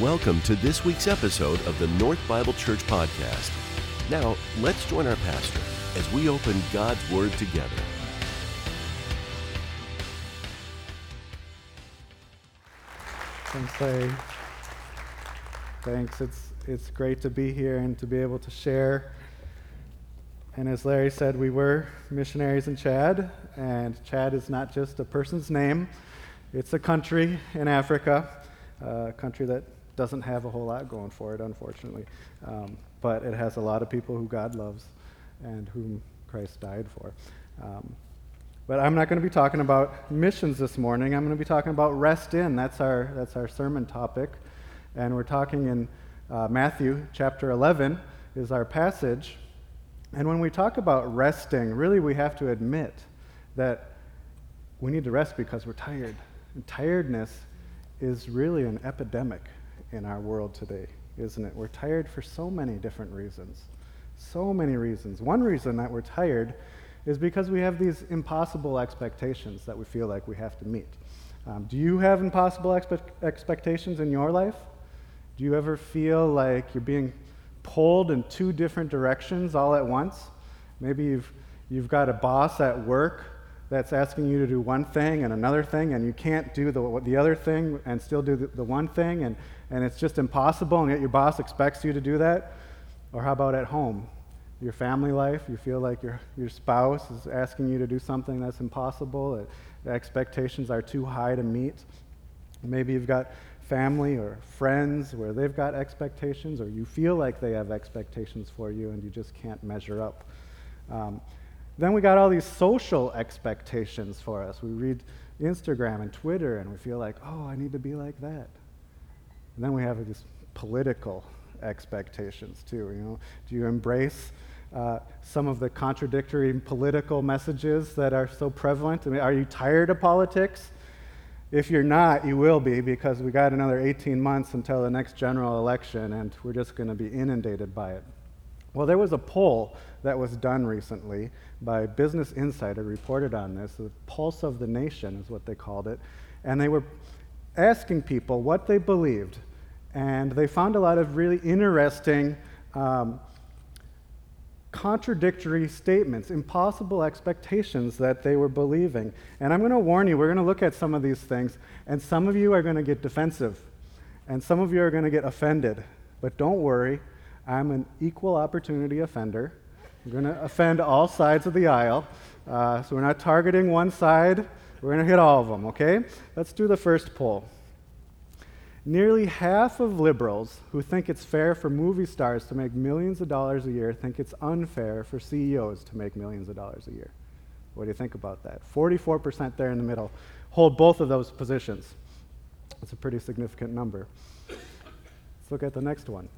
Welcome to this week's episode of the North Bible Church Podcast. Now, let's join our pastor as we open God's Word together. Thanks, Larry. Thanks. It's, it's great to be here and to be able to share. And as Larry said, we were missionaries in Chad, and Chad is not just a person's name, it's a country in Africa, a country that doesn't have a whole lot going for it, unfortunately. Um, but it has a lot of people who God loves and whom Christ died for. Um, but I'm not going to be talking about missions this morning. I'm going to be talking about rest in. That's our, that's our sermon topic. And we're talking in uh, Matthew chapter 11 is our passage. And when we talk about resting, really we have to admit that we need to rest because we're tired. And tiredness is really an epidemic in our world today, isn't it? We're tired for so many different reasons. So many reasons. One reason that we're tired is because we have these impossible expectations that we feel like we have to meet. Um, do you have impossible expe- expectations in your life? Do you ever feel like you're being pulled in two different directions all at once? Maybe you've, you've got a boss at work that's asking you to do one thing and another thing, and you can't do the, the other thing and still do the, the one thing, and, and it's just impossible, and yet your boss expects you to do that? Or how about at home? Your family life, you feel like your, your spouse is asking you to do something that's impossible, the expectations are too high to meet. Maybe you've got family or friends where they've got expectations, or you feel like they have expectations for you and you just can't measure up. Um, then we got all these social expectations for us. We read Instagram and Twitter and we feel like, oh, I need to be like that. And then we have these political expectations too. You know, do you embrace uh, some of the contradictory political messages that are so prevalent? I mean, are you tired of politics? If you're not, you will be because we got another 18 months until the next general election and we're just going to be inundated by it. Well, there was a poll that was done recently by Business Insider, reported on this. The Pulse of the Nation is what they called it. And they were asking people what they believed. And they found a lot of really interesting, um, contradictory statements, impossible expectations that they were believing. And I'm going to warn you, we're going to look at some of these things, and some of you are going to get defensive, and some of you are going to get offended. But don't worry, I'm an equal opportunity offender. I'm going to offend all sides of the aisle. Uh, so we're not targeting one side, we're going to hit all of them, okay? Let's do the first poll. Nearly half of liberals who think it's fair for movie stars to make millions of dollars a year think it's unfair for CEOs to make millions of dollars a year. What do you think about that? 44% there in the middle hold both of those positions. That's a pretty significant number. Let's look at the next one.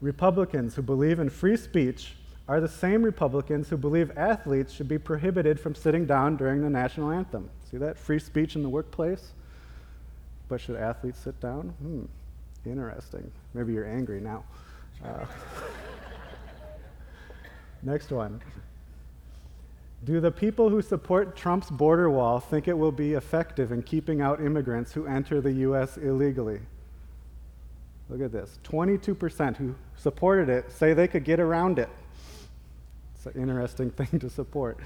Republicans who believe in free speech are the same Republicans who believe athletes should be prohibited from sitting down during the national anthem. See that? Free speech in the workplace. But should athletes sit down? Hmm, interesting. Maybe you're angry now. Uh, next one. Do the people who support Trump's border wall think it will be effective in keeping out immigrants who enter the U.S. illegally? Look at this 22% who supported it say they could get around it. It's an interesting thing to support.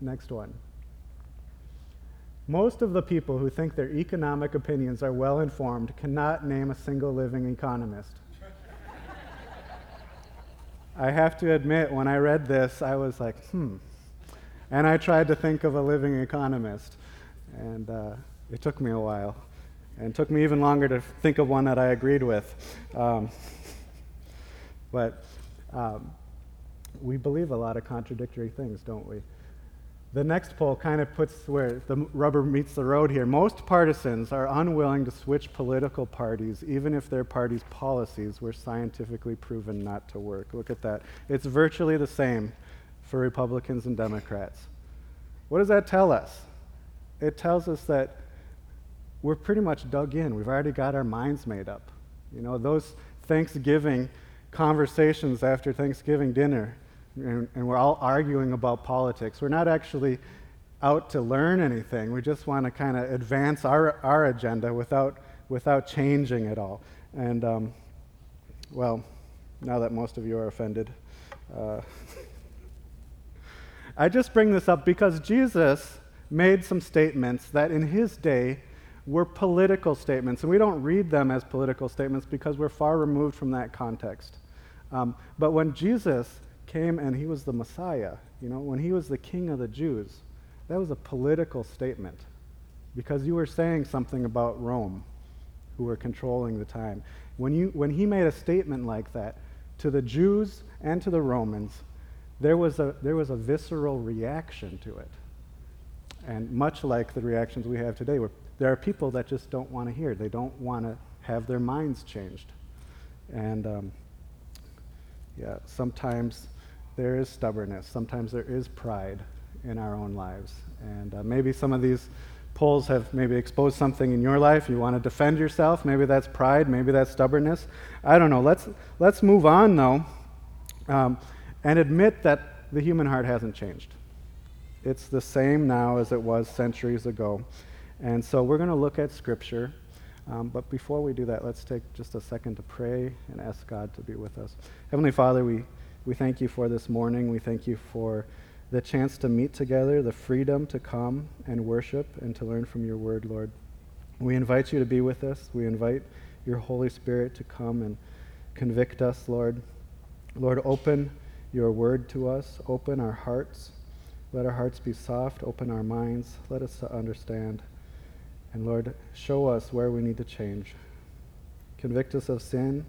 Next one. Most of the people who think their economic opinions are well informed cannot name a single living economist. I have to admit, when I read this, I was like, hmm. And I tried to think of a living economist, and uh, it took me a while. And it took me even longer to think of one that I agreed with. Um, but um, we believe a lot of contradictory things, don't we? The next poll kind of puts where the rubber meets the road here. Most partisans are unwilling to switch political parties, even if their party's policies were scientifically proven not to work. Look at that. It's virtually the same for Republicans and Democrats. What does that tell us? It tells us that we're pretty much dug in. We've already got our minds made up. You know, those Thanksgiving conversations after Thanksgiving dinner, and, and, we're all arguing about politics. We're not actually out to learn anything. We just want to kind of advance our, our agenda without without changing it all. And, um, well, now that most of you are offended, uh, I just bring this up because Jesus made some statements that in his day were political statements, and we don't read them as political statements because we're far removed from that context. Um, but when Jesus came and he was the Messiah, you know, when he was the king of the Jews, that was a political statement because you were saying something about Rome, who were controlling the time. When, you, when he made a statement like that to the Jews and to the Romans, there was a, there was a visceral reaction to it. And much like the reactions we have today, where there are people that just don't want to hear. They don't want to have their minds changed. And um, yeah, sometimes there is stubbornness. Sometimes there is pride in our own lives. And uh, maybe some of these polls have maybe exposed something in your life. You want to defend yourself. Maybe that's pride. Maybe that's stubbornness. I don't know. Let's, let's move on, though, um, and admit that the human heart hasn't changed. It's the same now as it was centuries ago. And so we're going to look at Scripture. Um, but before we do that, let's take just a second to pray and ask God to be with us. Heavenly Father, we, we thank you for this morning. We thank you for the chance to meet together, the freedom to come and worship and to learn from your word, Lord. We invite you to be with us. We invite your Holy Spirit to come and convict us, Lord. Lord, open your word to us, open our hearts. Let our hearts be soft, open our minds. Let us understand. And Lord, show us where we need to change. Convict us of sin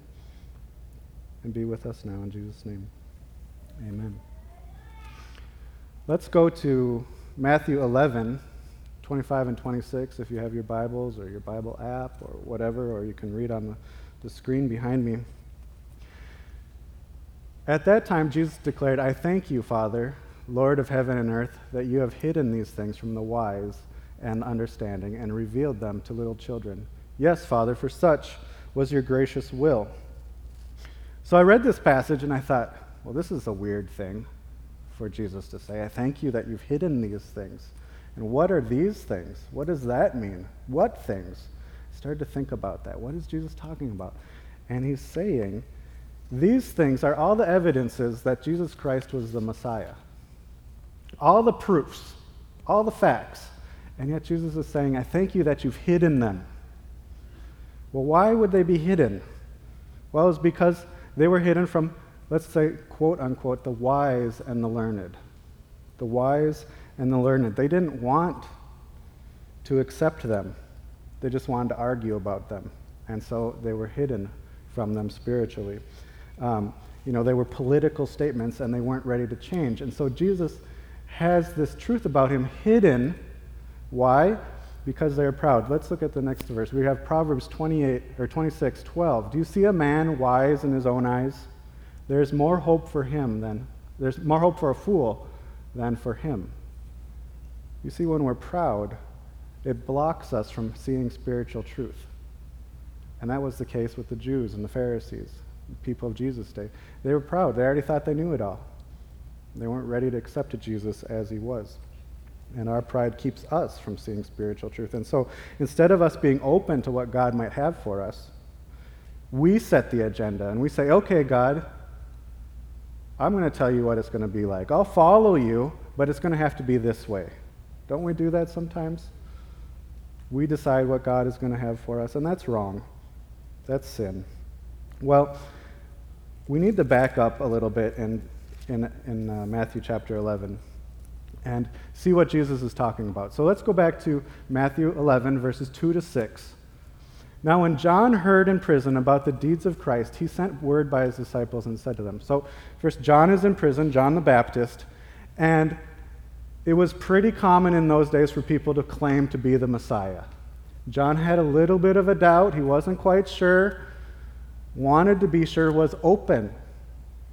and be with us now in Jesus' name. Amen. Let's go to Matthew 11, 25 and 26, if you have your Bibles or your Bible app or whatever, or you can read on the, the screen behind me. At that time, Jesus declared, I thank you, Father, Lord of heaven and earth, that you have hidden these things from the wise and understanding and revealed them to little children. Yes, Father, for such was your gracious will. So I read this passage and I thought, well, this is a weird thing for Jesus to say, I thank you that you've hidden these things. And what are these things? What does that mean? What things? I started to think about that. What is Jesus talking about? And he's saying, these things are all the evidences that Jesus Christ was the Messiah. All the proofs, all the facts. And yet Jesus is saying, I thank you that you've hidden them. Well, why would they be hidden? Well, it's because they were hidden from let's say, quote unquote, the wise and the learned. The wise and the learned. They didn't want to accept them, they just wanted to argue about them. And so they were hidden from them spiritually. Um, you know, they were political statements and they weren't ready to change. And so Jesus has this truth about him hidden. Why? Because they're proud. Let's look at the next verse. We have Proverbs 28 or 26, 12. Do you see a man wise in his own eyes? There's more hope for him than, there's more hope for a fool than for him. You see, when we're proud, it blocks us from seeing spiritual truth. And that was the case with the Jews and the Pharisees, the people of Jesus' day. They were proud. They already thought they knew it all. They weren't ready to accept Jesus as he was. And our pride keeps us from seeing spiritual truth. And so instead of us being open to what God might have for us, we set the agenda and we say, okay, God, I'm going to tell you what it's going to be like. I'll follow you, but it's going to have to be this way. Don't we do that sometimes? We decide what God is going to have for us, and that's wrong. That's sin. Well, we need to back up a little bit in, in, in uh, Matthew chapter 11 and see what Jesus is talking about. So let's go back to Matthew 11, verses 2 to 6. Now, when John heard in prison about the deeds of Christ, he sent word by his disciples and said to them, So, first, John is in prison, John the Baptist, and it was pretty common in those days for people to claim to be the Messiah. John had a little bit of a doubt, he wasn't quite sure, wanted to be sure, was open,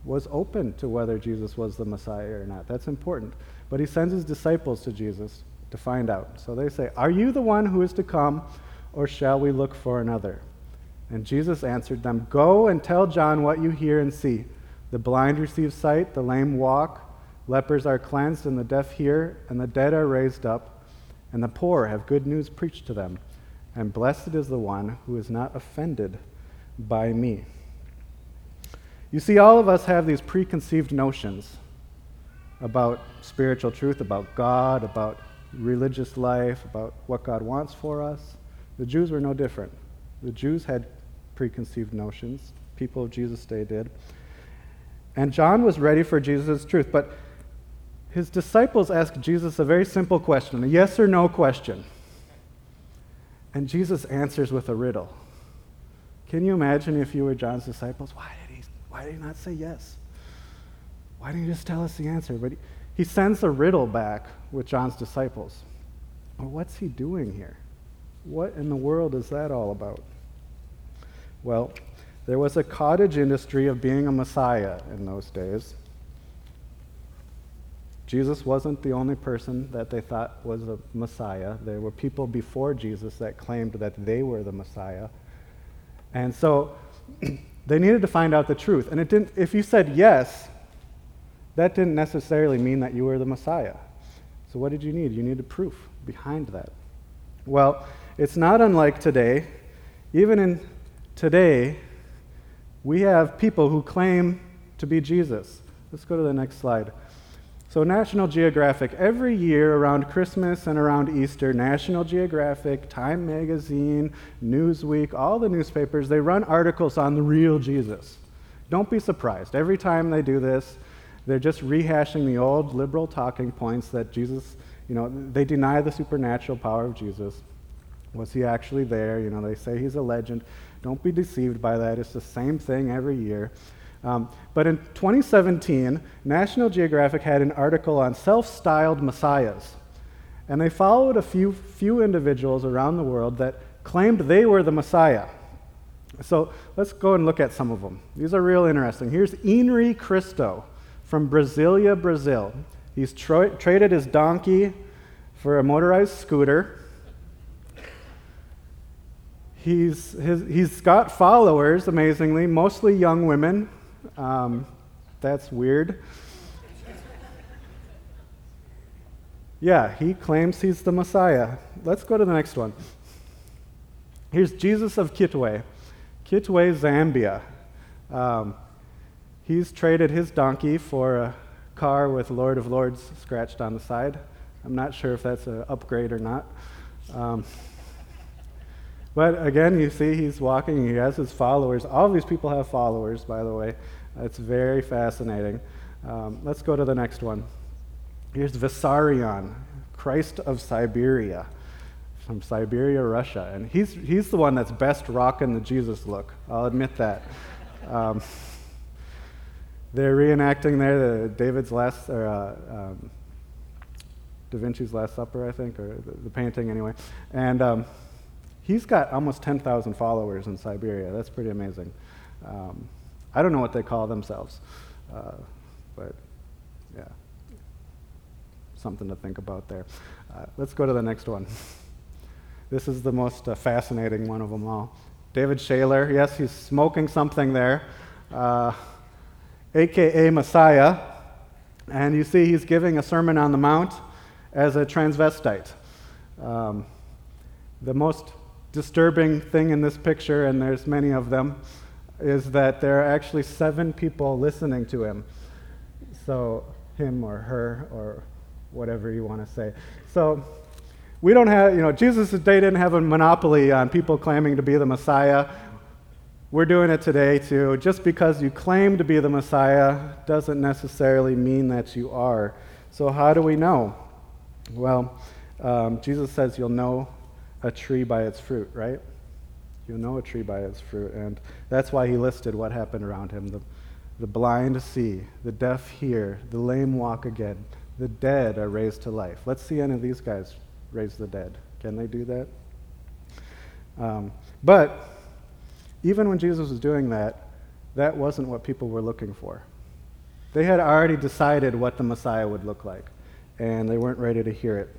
was open to whether Jesus was the Messiah or not. That's important. But he sends his disciples to Jesus to find out. So they say, Are you the one who is to come? Or shall we look for another? And Jesus answered them, Go and tell John what you hear and see. The blind receive sight, the lame walk, lepers are cleansed, and the deaf hear, and the dead are raised up, and the poor have good news preached to them. and blessed is the one who is not offended by me. You see, all of us have these preconceived notions about spiritual truth, about God, about religious life, about what God wants for us. The Jews were no different. The Jews had preconceived notions, people of Jesus' day did. And John was ready for Jesus' truth, but his disciples asked Jesus a very simple question, a yes or no question. And Jesus answers with a riddle. Can you imagine if you were John's disciples? Why did he, why did he not say yes? Why didn't he just tell us the answer? But he, he sends a riddle back with John's disciples. Well, what's he doing here? What in the world is that all about? Well, there was a cottage industry of being a Messiah in those days. Jesus wasn't the only person that they thought was a Messiah. There were people before Jesus that claimed that they were the Messiah. And so they needed to find out the truth. And it didn't, if you said yes, that didn't necessarily mean that you were the Messiah. So what did you need? You needed proof behind that. Well, it's not unlike today. Even in today, we have people who claim to be Jesus. Let's go to the next slide. So, National Geographic, every year around Christmas and around Easter, National Geographic, Time Magazine, Newsweek, all the newspapers, they run articles on the real Jesus. Don't be surprised. Every time they do this, they're just rehashing the old liberal talking points that Jesus, you know, they deny the supernatural power of Jesus. Was he actually there? You know, they say he's a legend. Don't be deceived by that. It's the same thing every year. Um, but in 2017, National Geographic had an article on self styled messiahs. And they followed a few, few individuals around the world that claimed they were the Messiah. So let's go and look at some of them. These are real interesting. Here's Inri Cristo from Brasilia, Brazil. He's tra- traded his donkey for a motorized scooter. He's, his, he's got followers, amazingly, mostly young women um, that's weird. Yeah, he claims he's the Messiah. Let's go to the next one. Here's Jesus of Kitwe, Kitwe, Zambia. Um, he's traded his donkey for a car with Lord of Lords scratched on the side. I'm not sure if that's an upgrade or not. Um, but again, you see, he's walking, he has his followers. All these people have followers, by the way. It's very fascinating. Um, let's go to the next one. Here's Vissarion, Christ of Siberia, from Siberia, Russia. And he's, he's the one that's best rocking the Jesus look. I'll admit that. Um, they're reenacting there the David's last, or uh, um, Da Vinci's Last Supper, I think, or the, the painting anyway. And um, He's got almost 10,000 followers in Siberia. That's pretty amazing. Um, I don't know what they call themselves, uh, but yeah, something to think about there. Uh, let's go to the next one. this is the most uh, fascinating one of them all. David Shayler, yes, he's smoking something there, aka uh, Messiah. And you see, he's giving a Sermon on the Mount as a transvestite. Um, the most disturbing thing in this picture, and there's many of them, is that there are actually seven people listening to him. So, him or her or whatever you want to say. So, we don't have, you know, Jesus' day didn't have a monopoly on people claiming to be the Messiah. We're doing it today too. Just because you claim to be the Messiah doesn't necessarily mean that you are. So, how do we know? Well, um, Jesus says you'll know a tree by its fruit, right? You'll know a tree by its fruit. And that's why he listed what happened around him. The, the blind see, the deaf hear, the lame walk again, the dead are raised to life. Let's see any of these guys raise the dead. Can they do that? Um, but even when Jesus was doing that, that wasn't what people were looking for. They had already decided what the Messiah would look like, and they weren't ready to hear it.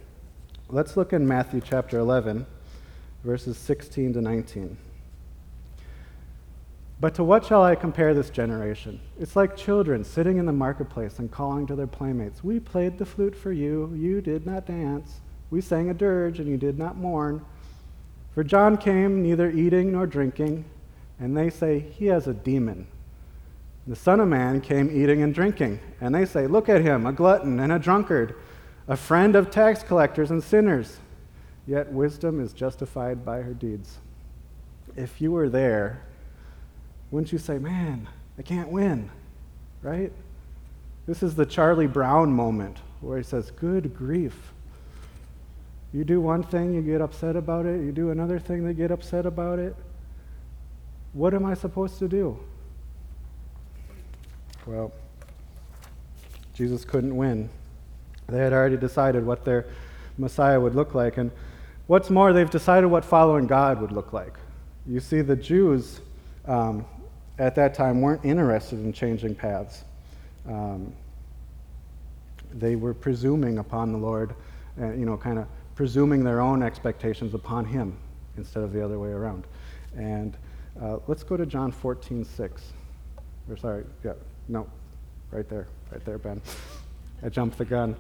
Let's look in Matthew chapter 11, verses 16 to 19. But to what shall I compare this generation? It's like children sitting in the marketplace and calling to their playmates, We played the flute for you, you did not dance. We sang a dirge, and you did not mourn. For John came neither eating nor drinking, and they say, He has a demon. The Son of Man came eating and drinking, and they say, Look at him, a glutton and a drunkard, a friend of tax collectors and sinners. Yet wisdom is justified by her deeds. If you were there, wouldn't you say, Man, I can't win, right? This is the Charlie Brown moment where he says, Good grief. You do one thing, you get upset about it. You do another thing, they get upset about it. What am I supposed to do? Well, Jesus couldn't win. They had already decided what their Messiah would look like. And what's more, they've decided what following God would look like. You see, the Jews um, at that time weren't interested in changing paths. Um, they were presuming upon the Lord, uh, you know, kind of presuming their own expectations upon him instead of the other way around. And uh, let's go to John 14, 6. Or sorry, yeah, no, right there, right there, Ben. I jumped the gun.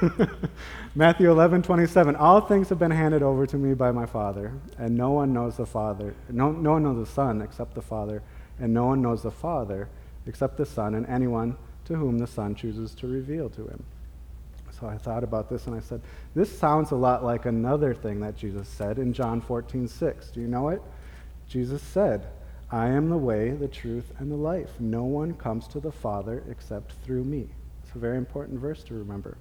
Matthew 11, 27. All things have been handed over to me by my Father, and no one knows the Father. No, no one knows the Son except the Father, and no one knows the Father except the Son, and anyone to whom the Son chooses to reveal to him. So I thought about this and I said, this sounds a lot like another thing that Jesus said in John 14, 6. Do you know it? Jesus said, I am the way, the truth, and the life. No one comes to the Father except through me. It's a very important verse to remember.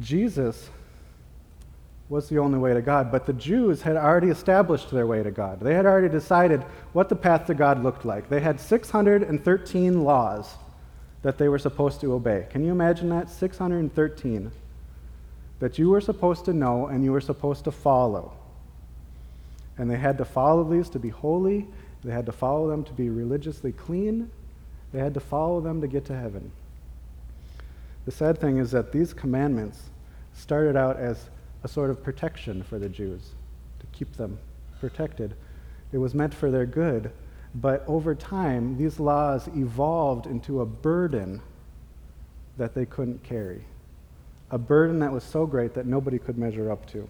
Jesus was the only way to God, but the Jews had already established their way to God. They had already decided what the path to God looked like. They had 613 laws that they were supposed to obey. Can you imagine that? 613 that you were supposed to know and you were supposed to follow. And they had to follow these to be holy, they had to follow them to be religiously clean, they had to follow them to get to heaven. The sad thing is that these commandments started out as a sort of protection for the Jews, to keep them protected. It was meant for their good, but over time, these laws evolved into a burden that they couldn't carry. A burden that was so great that nobody could measure up to.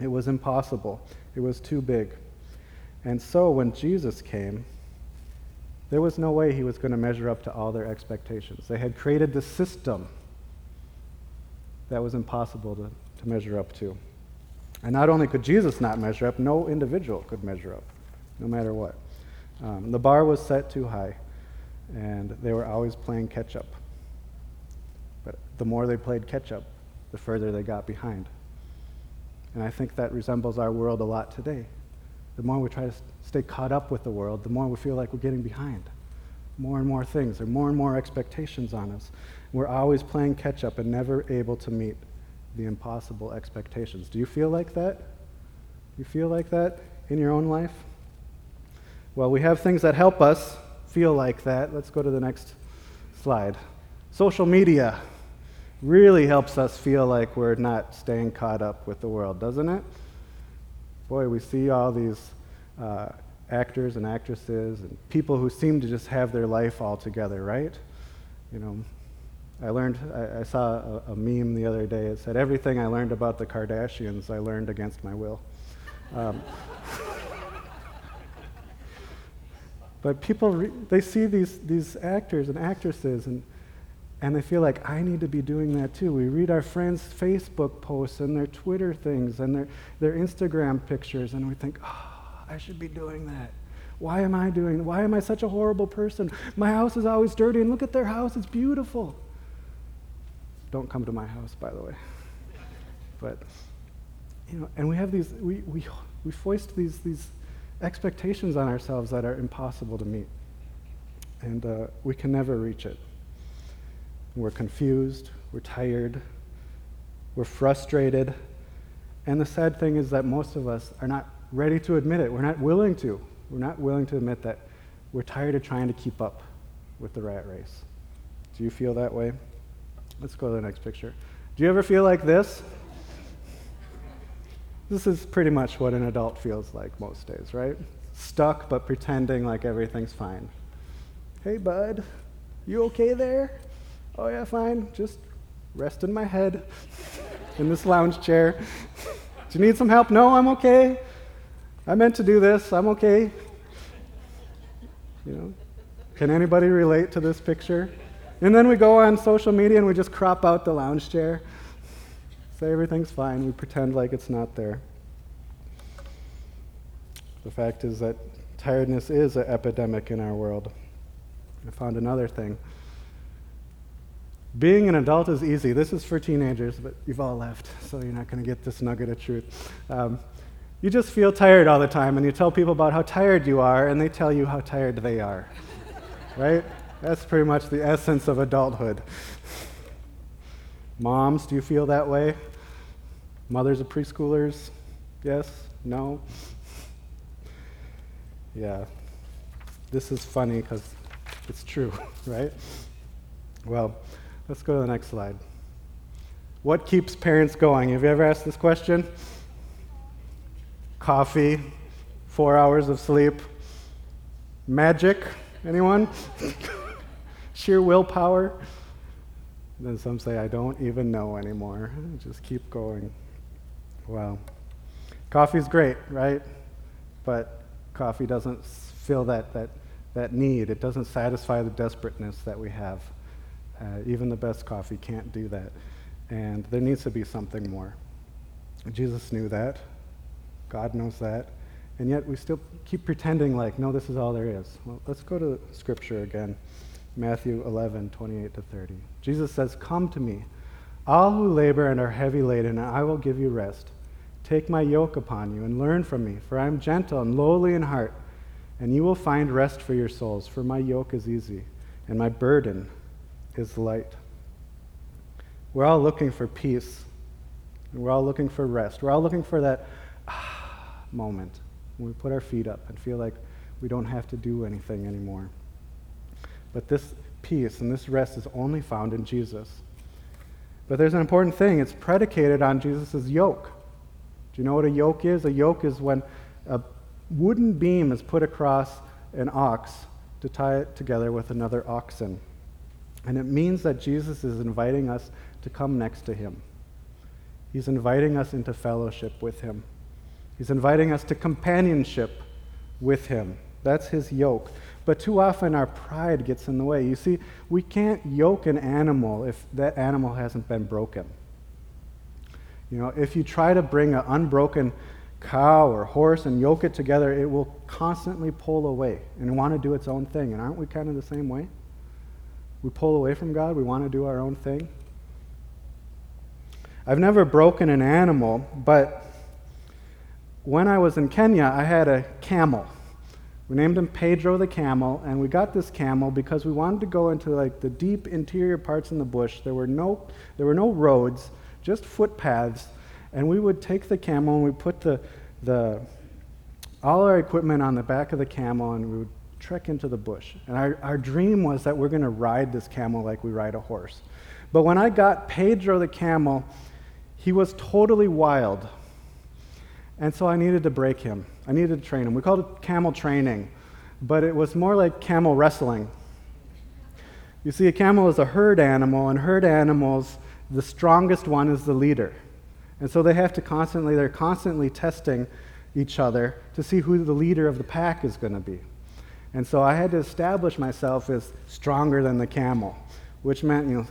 It was impossible, it was too big. And so when Jesus came, there was no way he was going to measure up to all their expectations. They had created the system that was impossible to, to measure up to. And not only could Jesus not measure up, no individual could measure up, no matter what. Um, the bar was set too high, and they were always playing catch up. But the more they played catch up, the further they got behind. And I think that resembles our world a lot today. The more we try to stay caught up with the world, the more we feel like we're getting behind. More and more things, there are more and more expectations on us. We're always playing catch up and never able to meet the impossible expectations. Do you feel like that? You feel like that in your own life? Well, we have things that help us feel like that. Let's go to the next slide. Social media really helps us feel like we're not staying caught up with the world, doesn't it? Boy, we see all these uh, actors and actresses and people who seem to just have their life all together, right? You know, I learned, I, I saw a, a, meme the other day. It said, Everything I learned about the Kardashians, I learned against my will. Um, But people, re- they see these, these actors and actresses and, and they feel like, I need to be doing that too. We read our friends' Facebook posts and their Twitter things and their, their Instagram pictures and we think, oh, I should be doing that. Why am I doing Why am I such a horrible person? My house is always dirty and look at their house, it's beautiful. Don't come to my house, by the way. But, you know, and we have these, we, we, we foist these, these expectations on ourselves that are impossible to meet. And uh, we can never reach it. We're confused, we're tired, we're frustrated. And the sad thing is that most of us are not ready to admit it. We're not willing to. We're not willing to admit that we're tired of trying to keep up with the rat race. Do you feel that way? Let's go to the next picture. Do you ever feel like this? This is pretty much what an adult feels like most days, right? Stuck, but pretending like everything's fine. Hey, bud, you okay there? Oh, yeah, fine. Just resting my head in this lounge chair. Do you need some help? No, I'm okay. I meant to do this. I'm okay. You know, can anybody relate to this picture? And then we go on social media and we just crop out the lounge chair, say everything's fine. We pretend like it's not there. The fact is that tiredness is an epidemic in our world. I found another thing. Being an adult is easy. This is for teenagers, but you've all left, so you're not going to get this nugget of truth. Um, you just feel tired all the time, and you tell people about how tired you are, and they tell you how tired they are. right? That's pretty much the essence of adulthood. Moms, do you feel that way? Mothers of preschoolers? Yes? No? Yeah. This is funny because it's true, right? Well, let's go to the next slide. What keeps parents going? Have you ever asked this question? Coffee, four hours of sleep, magic, anyone? Sheer willpower? Then some say, I don't even know anymore. Just keep going. Well, coffee's great, right? But coffee doesn't fill that, that, that need. It doesn't satisfy the desperateness that we have. Uh, even the best coffee can't do that. And there needs to be something more. Jesus knew that. God knows that. And yet we still keep pretending like, no, this is all there is. Well, let's go to Scripture again Matthew 11, 28 to 30. Jesus says, Come to me, all who labor and are heavy laden, and I will give you rest. Take my yoke upon you and learn from me, for I am gentle and lowly in heart, and you will find rest for your souls, for my yoke is easy and my burden is light. We're all looking for peace. We're all looking for rest. We're all looking for that ah, moment when we put our feet up and feel like we don't have to do anything anymore. But this peace and this rest is only found in Jesus. But there's an important thing it's predicated on Jesus' yoke. Do you know what a yoke is? A yoke is when a wooden beam is put across an ox to tie it together with another oxen. And it means that Jesus is inviting us to come next to him. He's inviting us into fellowship with him. He's inviting us to companionship with him. That's his yoke. But too often our pride gets in the way. You see, we can't yoke an animal if that animal hasn't been broken. You know, if you try to bring an unbroken cow or horse and yoke it together, it will constantly pull away and want to do its own thing. And aren't we kind of the same way? We pull away from God, we want to do our own thing. I've never broken an animal, but when I was in Kenya, I had a camel. We named him Pedro the camel, and we got this camel because we wanted to go into like the deep interior parts in the bush. There were no, there were no roads, just footpaths, and we would take the camel and we put the, the all our equipment on the back of the camel, and we would trek into the bush. And our, our dream was that we're going to ride this camel like we ride a horse. But when I got Pedro the camel, he was totally wild. And so I needed to break him. I needed to train him. We called it camel training, but it was more like camel wrestling. You see, a camel is a herd animal, and herd animals, the strongest one is the leader. And so they have to constantly, they're constantly testing each other to see who the leader of the pack is going to be. And so I had to establish myself as stronger than the camel, which meant, you know,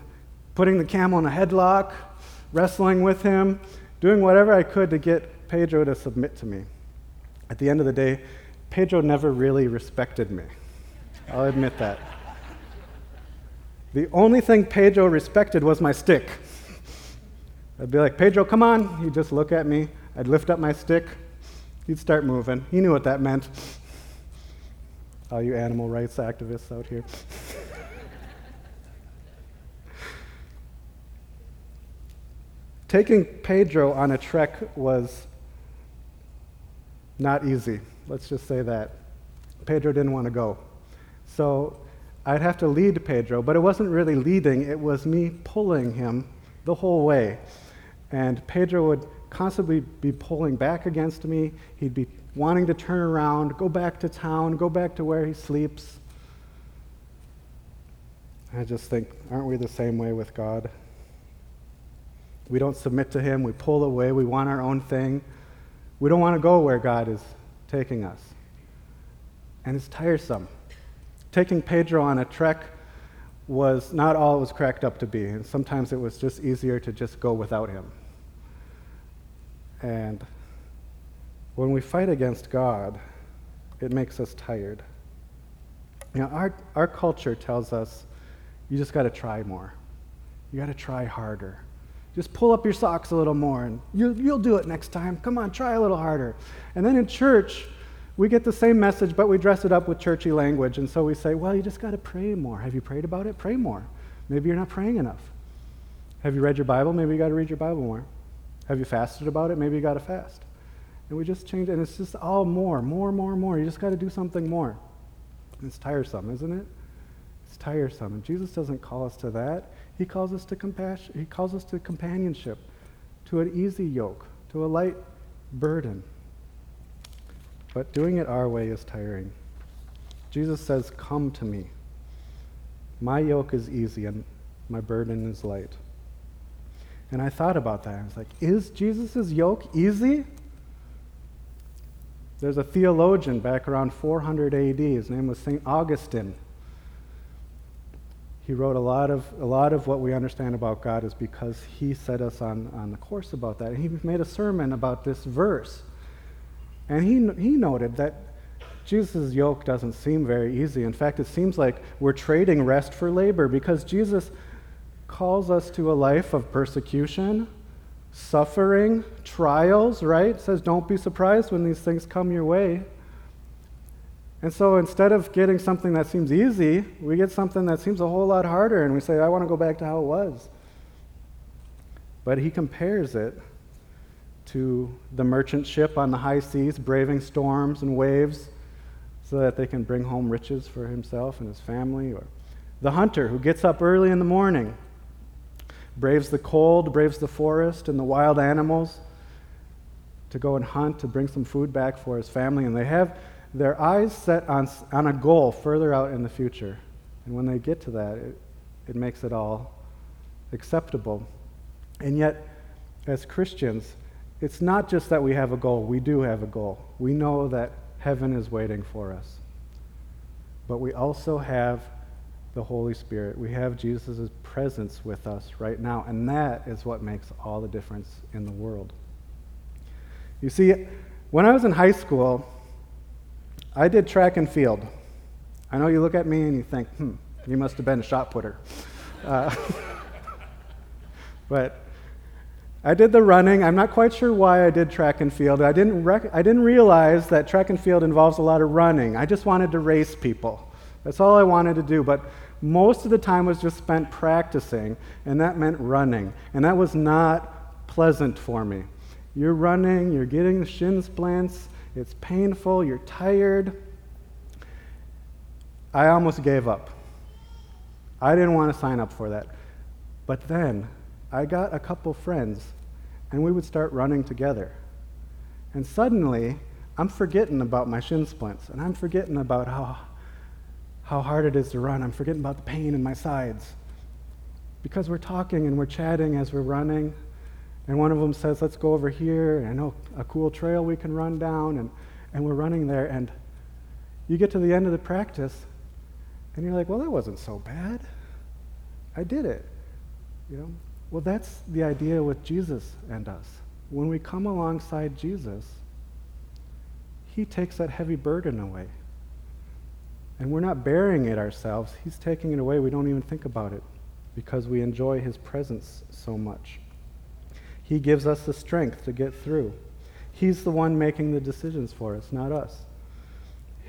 putting the camel in a headlock, wrestling with him, doing whatever I could to get Pedro to submit to me. At the end of the day, Pedro never really respected me. I'll admit that. The only thing Pedro respected was my stick. I'd be like, Pedro, come on. He'd just look at me. I'd lift up my stick. He'd start moving. He knew what that meant all you animal rights activists out here. Taking Pedro on a trek was not easy. Let's just say that. Pedro didn't want to go. So I'd have to lead Pedro, but it wasn't really leading, it was me pulling him the whole way. And Pedro would constantly be pulling back against me. He'd be wanting to turn around, go back to town, go back to where he sleeps. I just think, aren't we the same way with God? We don't submit to Him. We pull away. We want our own thing. We don't want to go where God is taking us. And it's tiresome. Taking Pedro on a trek was not all it was cracked up to be, and sometimes it was just easier to just go without him. And when we fight against God, it makes us tired. Know, our, our culture tells us you just got to try more. You got to try harder. Just pull up your socks a little more and you, you'll do it next time. Come on, try a little harder. And then in church, we get the same message, but we dress it up with churchy language. And so we say, well, you just got to pray more. Have you prayed about it? Pray more. Maybe you're not praying enough. Have you read your Bible? Maybe you got to read your Bible more. Have you fasted about it? Maybe you got to fast. And we just change, and it's just all more, more, more, more. You just got to do something more. It's tiresome, isn't it? It's tiresome. And Jesus doesn't call us to that. He calls us to compassion. He calls us to companionship, to an easy yoke, to a light burden. But doing it our way is tiring. Jesus says, Come to me. My yoke is easy and my burden is light. And I thought about that. I was like, Is Jesus' yoke easy? There's a theologian back around 400 AD. His name was St. Augustine. He wrote a lot of a lot of what we understand about God is because he set us on, on the course about that. And he made a sermon about this verse. And he, he noted that Jesus' yoke doesn't seem very easy. In fact, it seems like we're trading rest for labor because Jesus calls us to a life of persecution, suffering, trials, right? Says, don't be surprised when these things come your way. And so instead of getting something that seems easy, we get something that seems a whole lot harder, and we say, I want to go back to how it was. But he compares it to the merchant ship on the high seas, braving storms and waves so that they can bring home riches for himself and his family, or the hunter who gets up early in the morning, braves the cold, braves the forest and the wild animals to go and hunt to bring some food back for his family, and they have their eyes set on, on a goal further out in the future. And when they get to that, it, it makes it all acceptable. And yet, as Christians, it's not just that we have a goal, we do have a goal. We know that heaven is waiting for us. But we also have the Holy Spirit. We have Jesus' presence with us right now, and that is what makes all the difference in the world. You see, when I was in high school, I did track and field. I know you look at me and you think, hmm, you must have been a shot putter. Uh, but I did the running. I'm not quite sure why I did track and field. I didn't, rec- I didn't realize that track and field involves a lot of running. I just wanted to race people. That's all I wanted to do. But most of the time was just spent practicing, and that meant running. And that was not pleasant for me. You're running, you're getting shin splints, it's painful, you're tired. I almost gave up. I didn't want to sign up for that. But then I got a couple friends, and we would start running together. And suddenly, I'm forgetting about my shin splints, and I'm forgetting about how, how hard it is to run. I'm forgetting about the pain in my sides. Because we're talking and we're chatting as we're running, and one of them says, Let's go over here, and I know a cool trail we can run down, and, and we're running there, and you get to the end of the practice, and you're like, Well, that wasn't so bad. I did it. You know, well, that's the idea with Jesus and us. When we come alongside Jesus, he takes that heavy burden away. And we're not bearing it ourselves. He's taking it away. We don't even think about it because we enjoy his presence so much. He gives us the strength to get through. He's the one making the decisions for us, not us.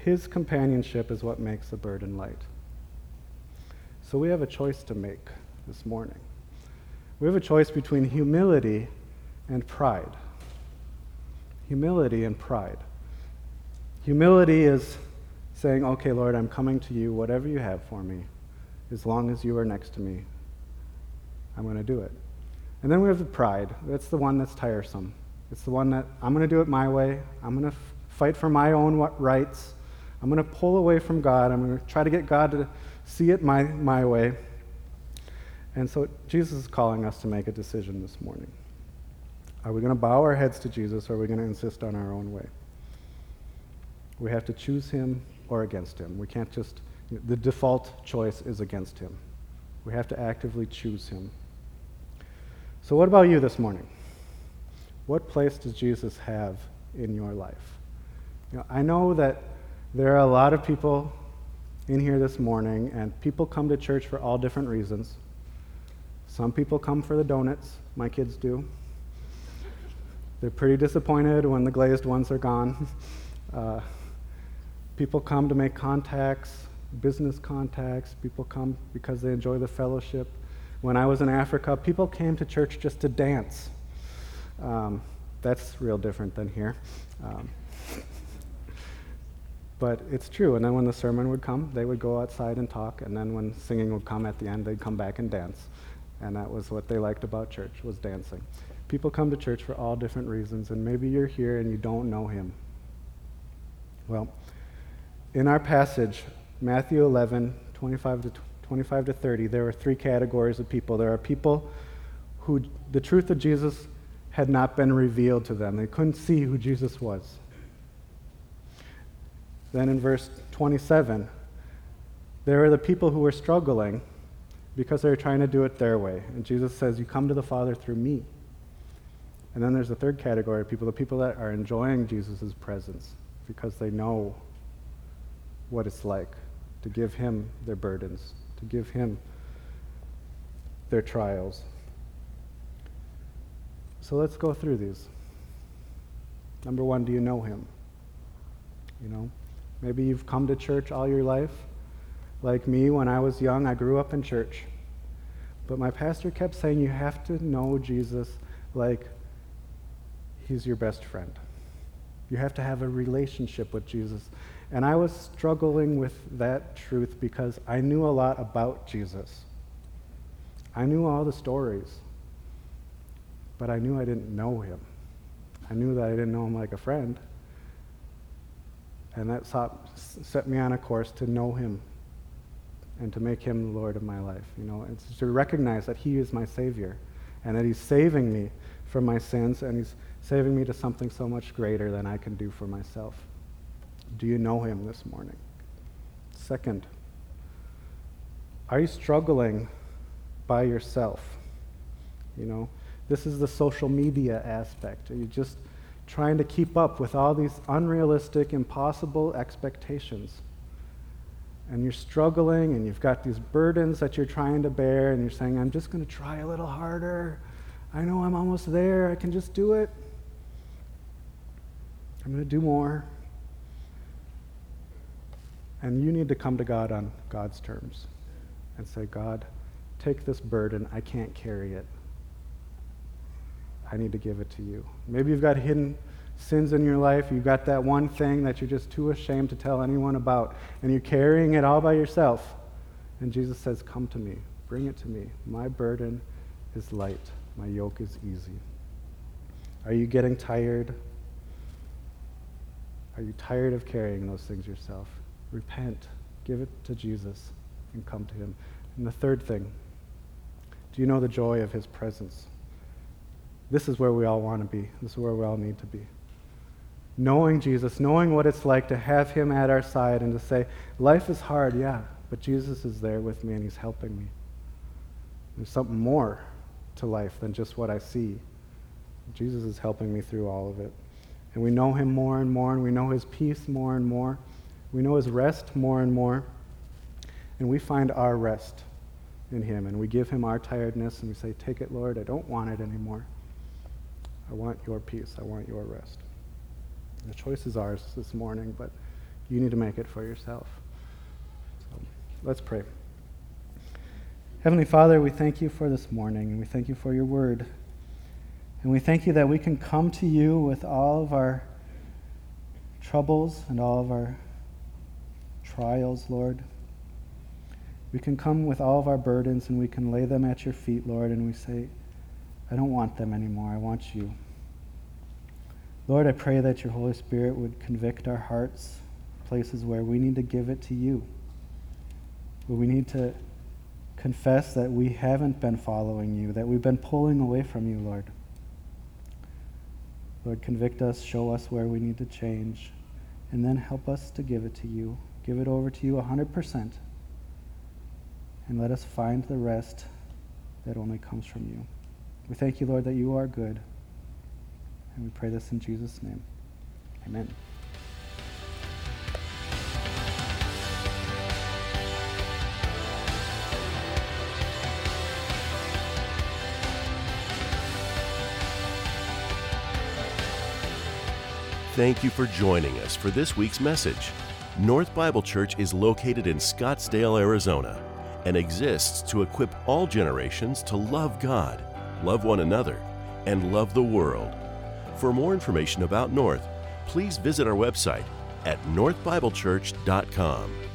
His companionship is what makes the burden light. So we have a choice to make this morning. We have a choice between humility and pride. Humility and pride. Humility is saying, Okay, Lord, I'm coming to you, whatever you have for me, as long as you are next to me, I'm going to do it. And then we have the pride. That's the one that's tiresome. It's the one that I'm going to do it my way. I'm going to f- fight for my own rights. I'm going to pull away from God. I'm going to try to get God to see it my, my way. And so Jesus is calling us to make a decision this morning. Are we going to bow our heads to Jesus or are we going to insist on our own way? We have to choose him or against him. We can't just, the default choice is against him. We have to actively choose him. So, what about you this morning? What place does Jesus have in your life? You know, I know that there are a lot of people in here this morning, and people come to church for all different reasons. Some people come for the donuts, my kids do. They're pretty disappointed when the glazed ones are gone. Uh, people come to make contacts, business contacts. People come because they enjoy the fellowship. When I was in Africa, people came to church just to dance. Um, that's real different than here. Um, but it's true. And then when the sermon would come, they would go outside and talk. And then when singing would come at the end, they'd come back and dance. And that was what they liked about church, was dancing. People come to church for all different reasons. And maybe you're here and you don't know him. Well, in our passage, Matthew 11, 25 to, 25 to 30, there are three categories of people. There are people who the truth of Jesus had not been revealed to them, they couldn't see who Jesus was. Then in verse 27, there are the people who were struggling because they were trying to do it their way. And Jesus says, You come to the Father through me. And then there's the third category of people, the people that are enjoying Jesus' presence because they know what it's like to give him their burdens, to give him their trials. So let's go through these. Number one, do you know him? You know, maybe you've come to church all your life. Like me, when I was young, I grew up in church. But my pastor kept saying you have to know Jesus like he's your best friend. You have to have a relationship with Jesus. And I was struggling with that truth because I knew a lot about Jesus. I knew all the stories, but I knew I didn't know him. I knew that I didn't know him like a friend. And that set me on a course to know him and to make him the Lord of my life. You know, to recognize that he is my Savior and that he's saving me from my sins and he's saving me to something so much greater than I can do for myself. Do you know him this morning? Second, are you struggling by yourself? You know, this is the social media aspect. Are you just trying to keep up with all these unrealistic, impossible expectations? And you're struggling and you've got these burdens that you're trying to bear, and you're saying, I'm just going to try a little harder. I know I'm almost there. I can just do it. I'm going to do more. And you need to come to God on God's terms and say, God, take this burden. I can't carry it. I need to give it to you. Maybe you've got hidden sins in your life. You've got that one thing that you're just too ashamed to tell anyone about, and you're carrying it all by yourself. And Jesus says, Come to me. Bring it to me. My burden is light, my yoke is easy. Are you getting tired? Are you tired of carrying those things yourself? Repent, give it to Jesus, and come to Him. And the third thing, do you know the joy of His presence? This is where we all want to be. This is where we all need to be. Knowing Jesus, knowing what it's like to have Him at our side and to say, life is hard, yeah, but Jesus is there with me and He's helping me. There's something more to life than just what I see. Jesus is helping me through all of it. And we know Him more and more, and we know His peace more and more. We know his rest more and more, and we find our rest in him, and we give him our tiredness, and we say, Take it, Lord, I don't want it anymore. I want your peace, I want your rest. The choice is ours this morning, but you need to make it for yourself. So let's pray. Heavenly Father, we thank you for this morning, and we thank you for your word. And we thank you that we can come to you with all of our troubles and all of our trials, Lord. We can come with all of our burdens and we can lay them at your feet, Lord, and we say, I don't want them anymore. I want you. Lord, I pray that your Holy Spirit would convict our hearts, places where we need to give it to you, where we need to confess that we haven't been following you, that we've been pulling away from you, Lord. Lord, convict us, show us where we need to change, and then help us to give it to you. Give it over to you 100%. And let us find the rest that only comes from you. We thank you, Lord, that you are good. And we pray this in Jesus' name. Amen. Thank you for joining us for this week's message. North Bible Church is located in Scottsdale, Arizona, and exists to equip all generations to love God, love one another, and love the world. For more information about North, please visit our website at northbiblechurch.com.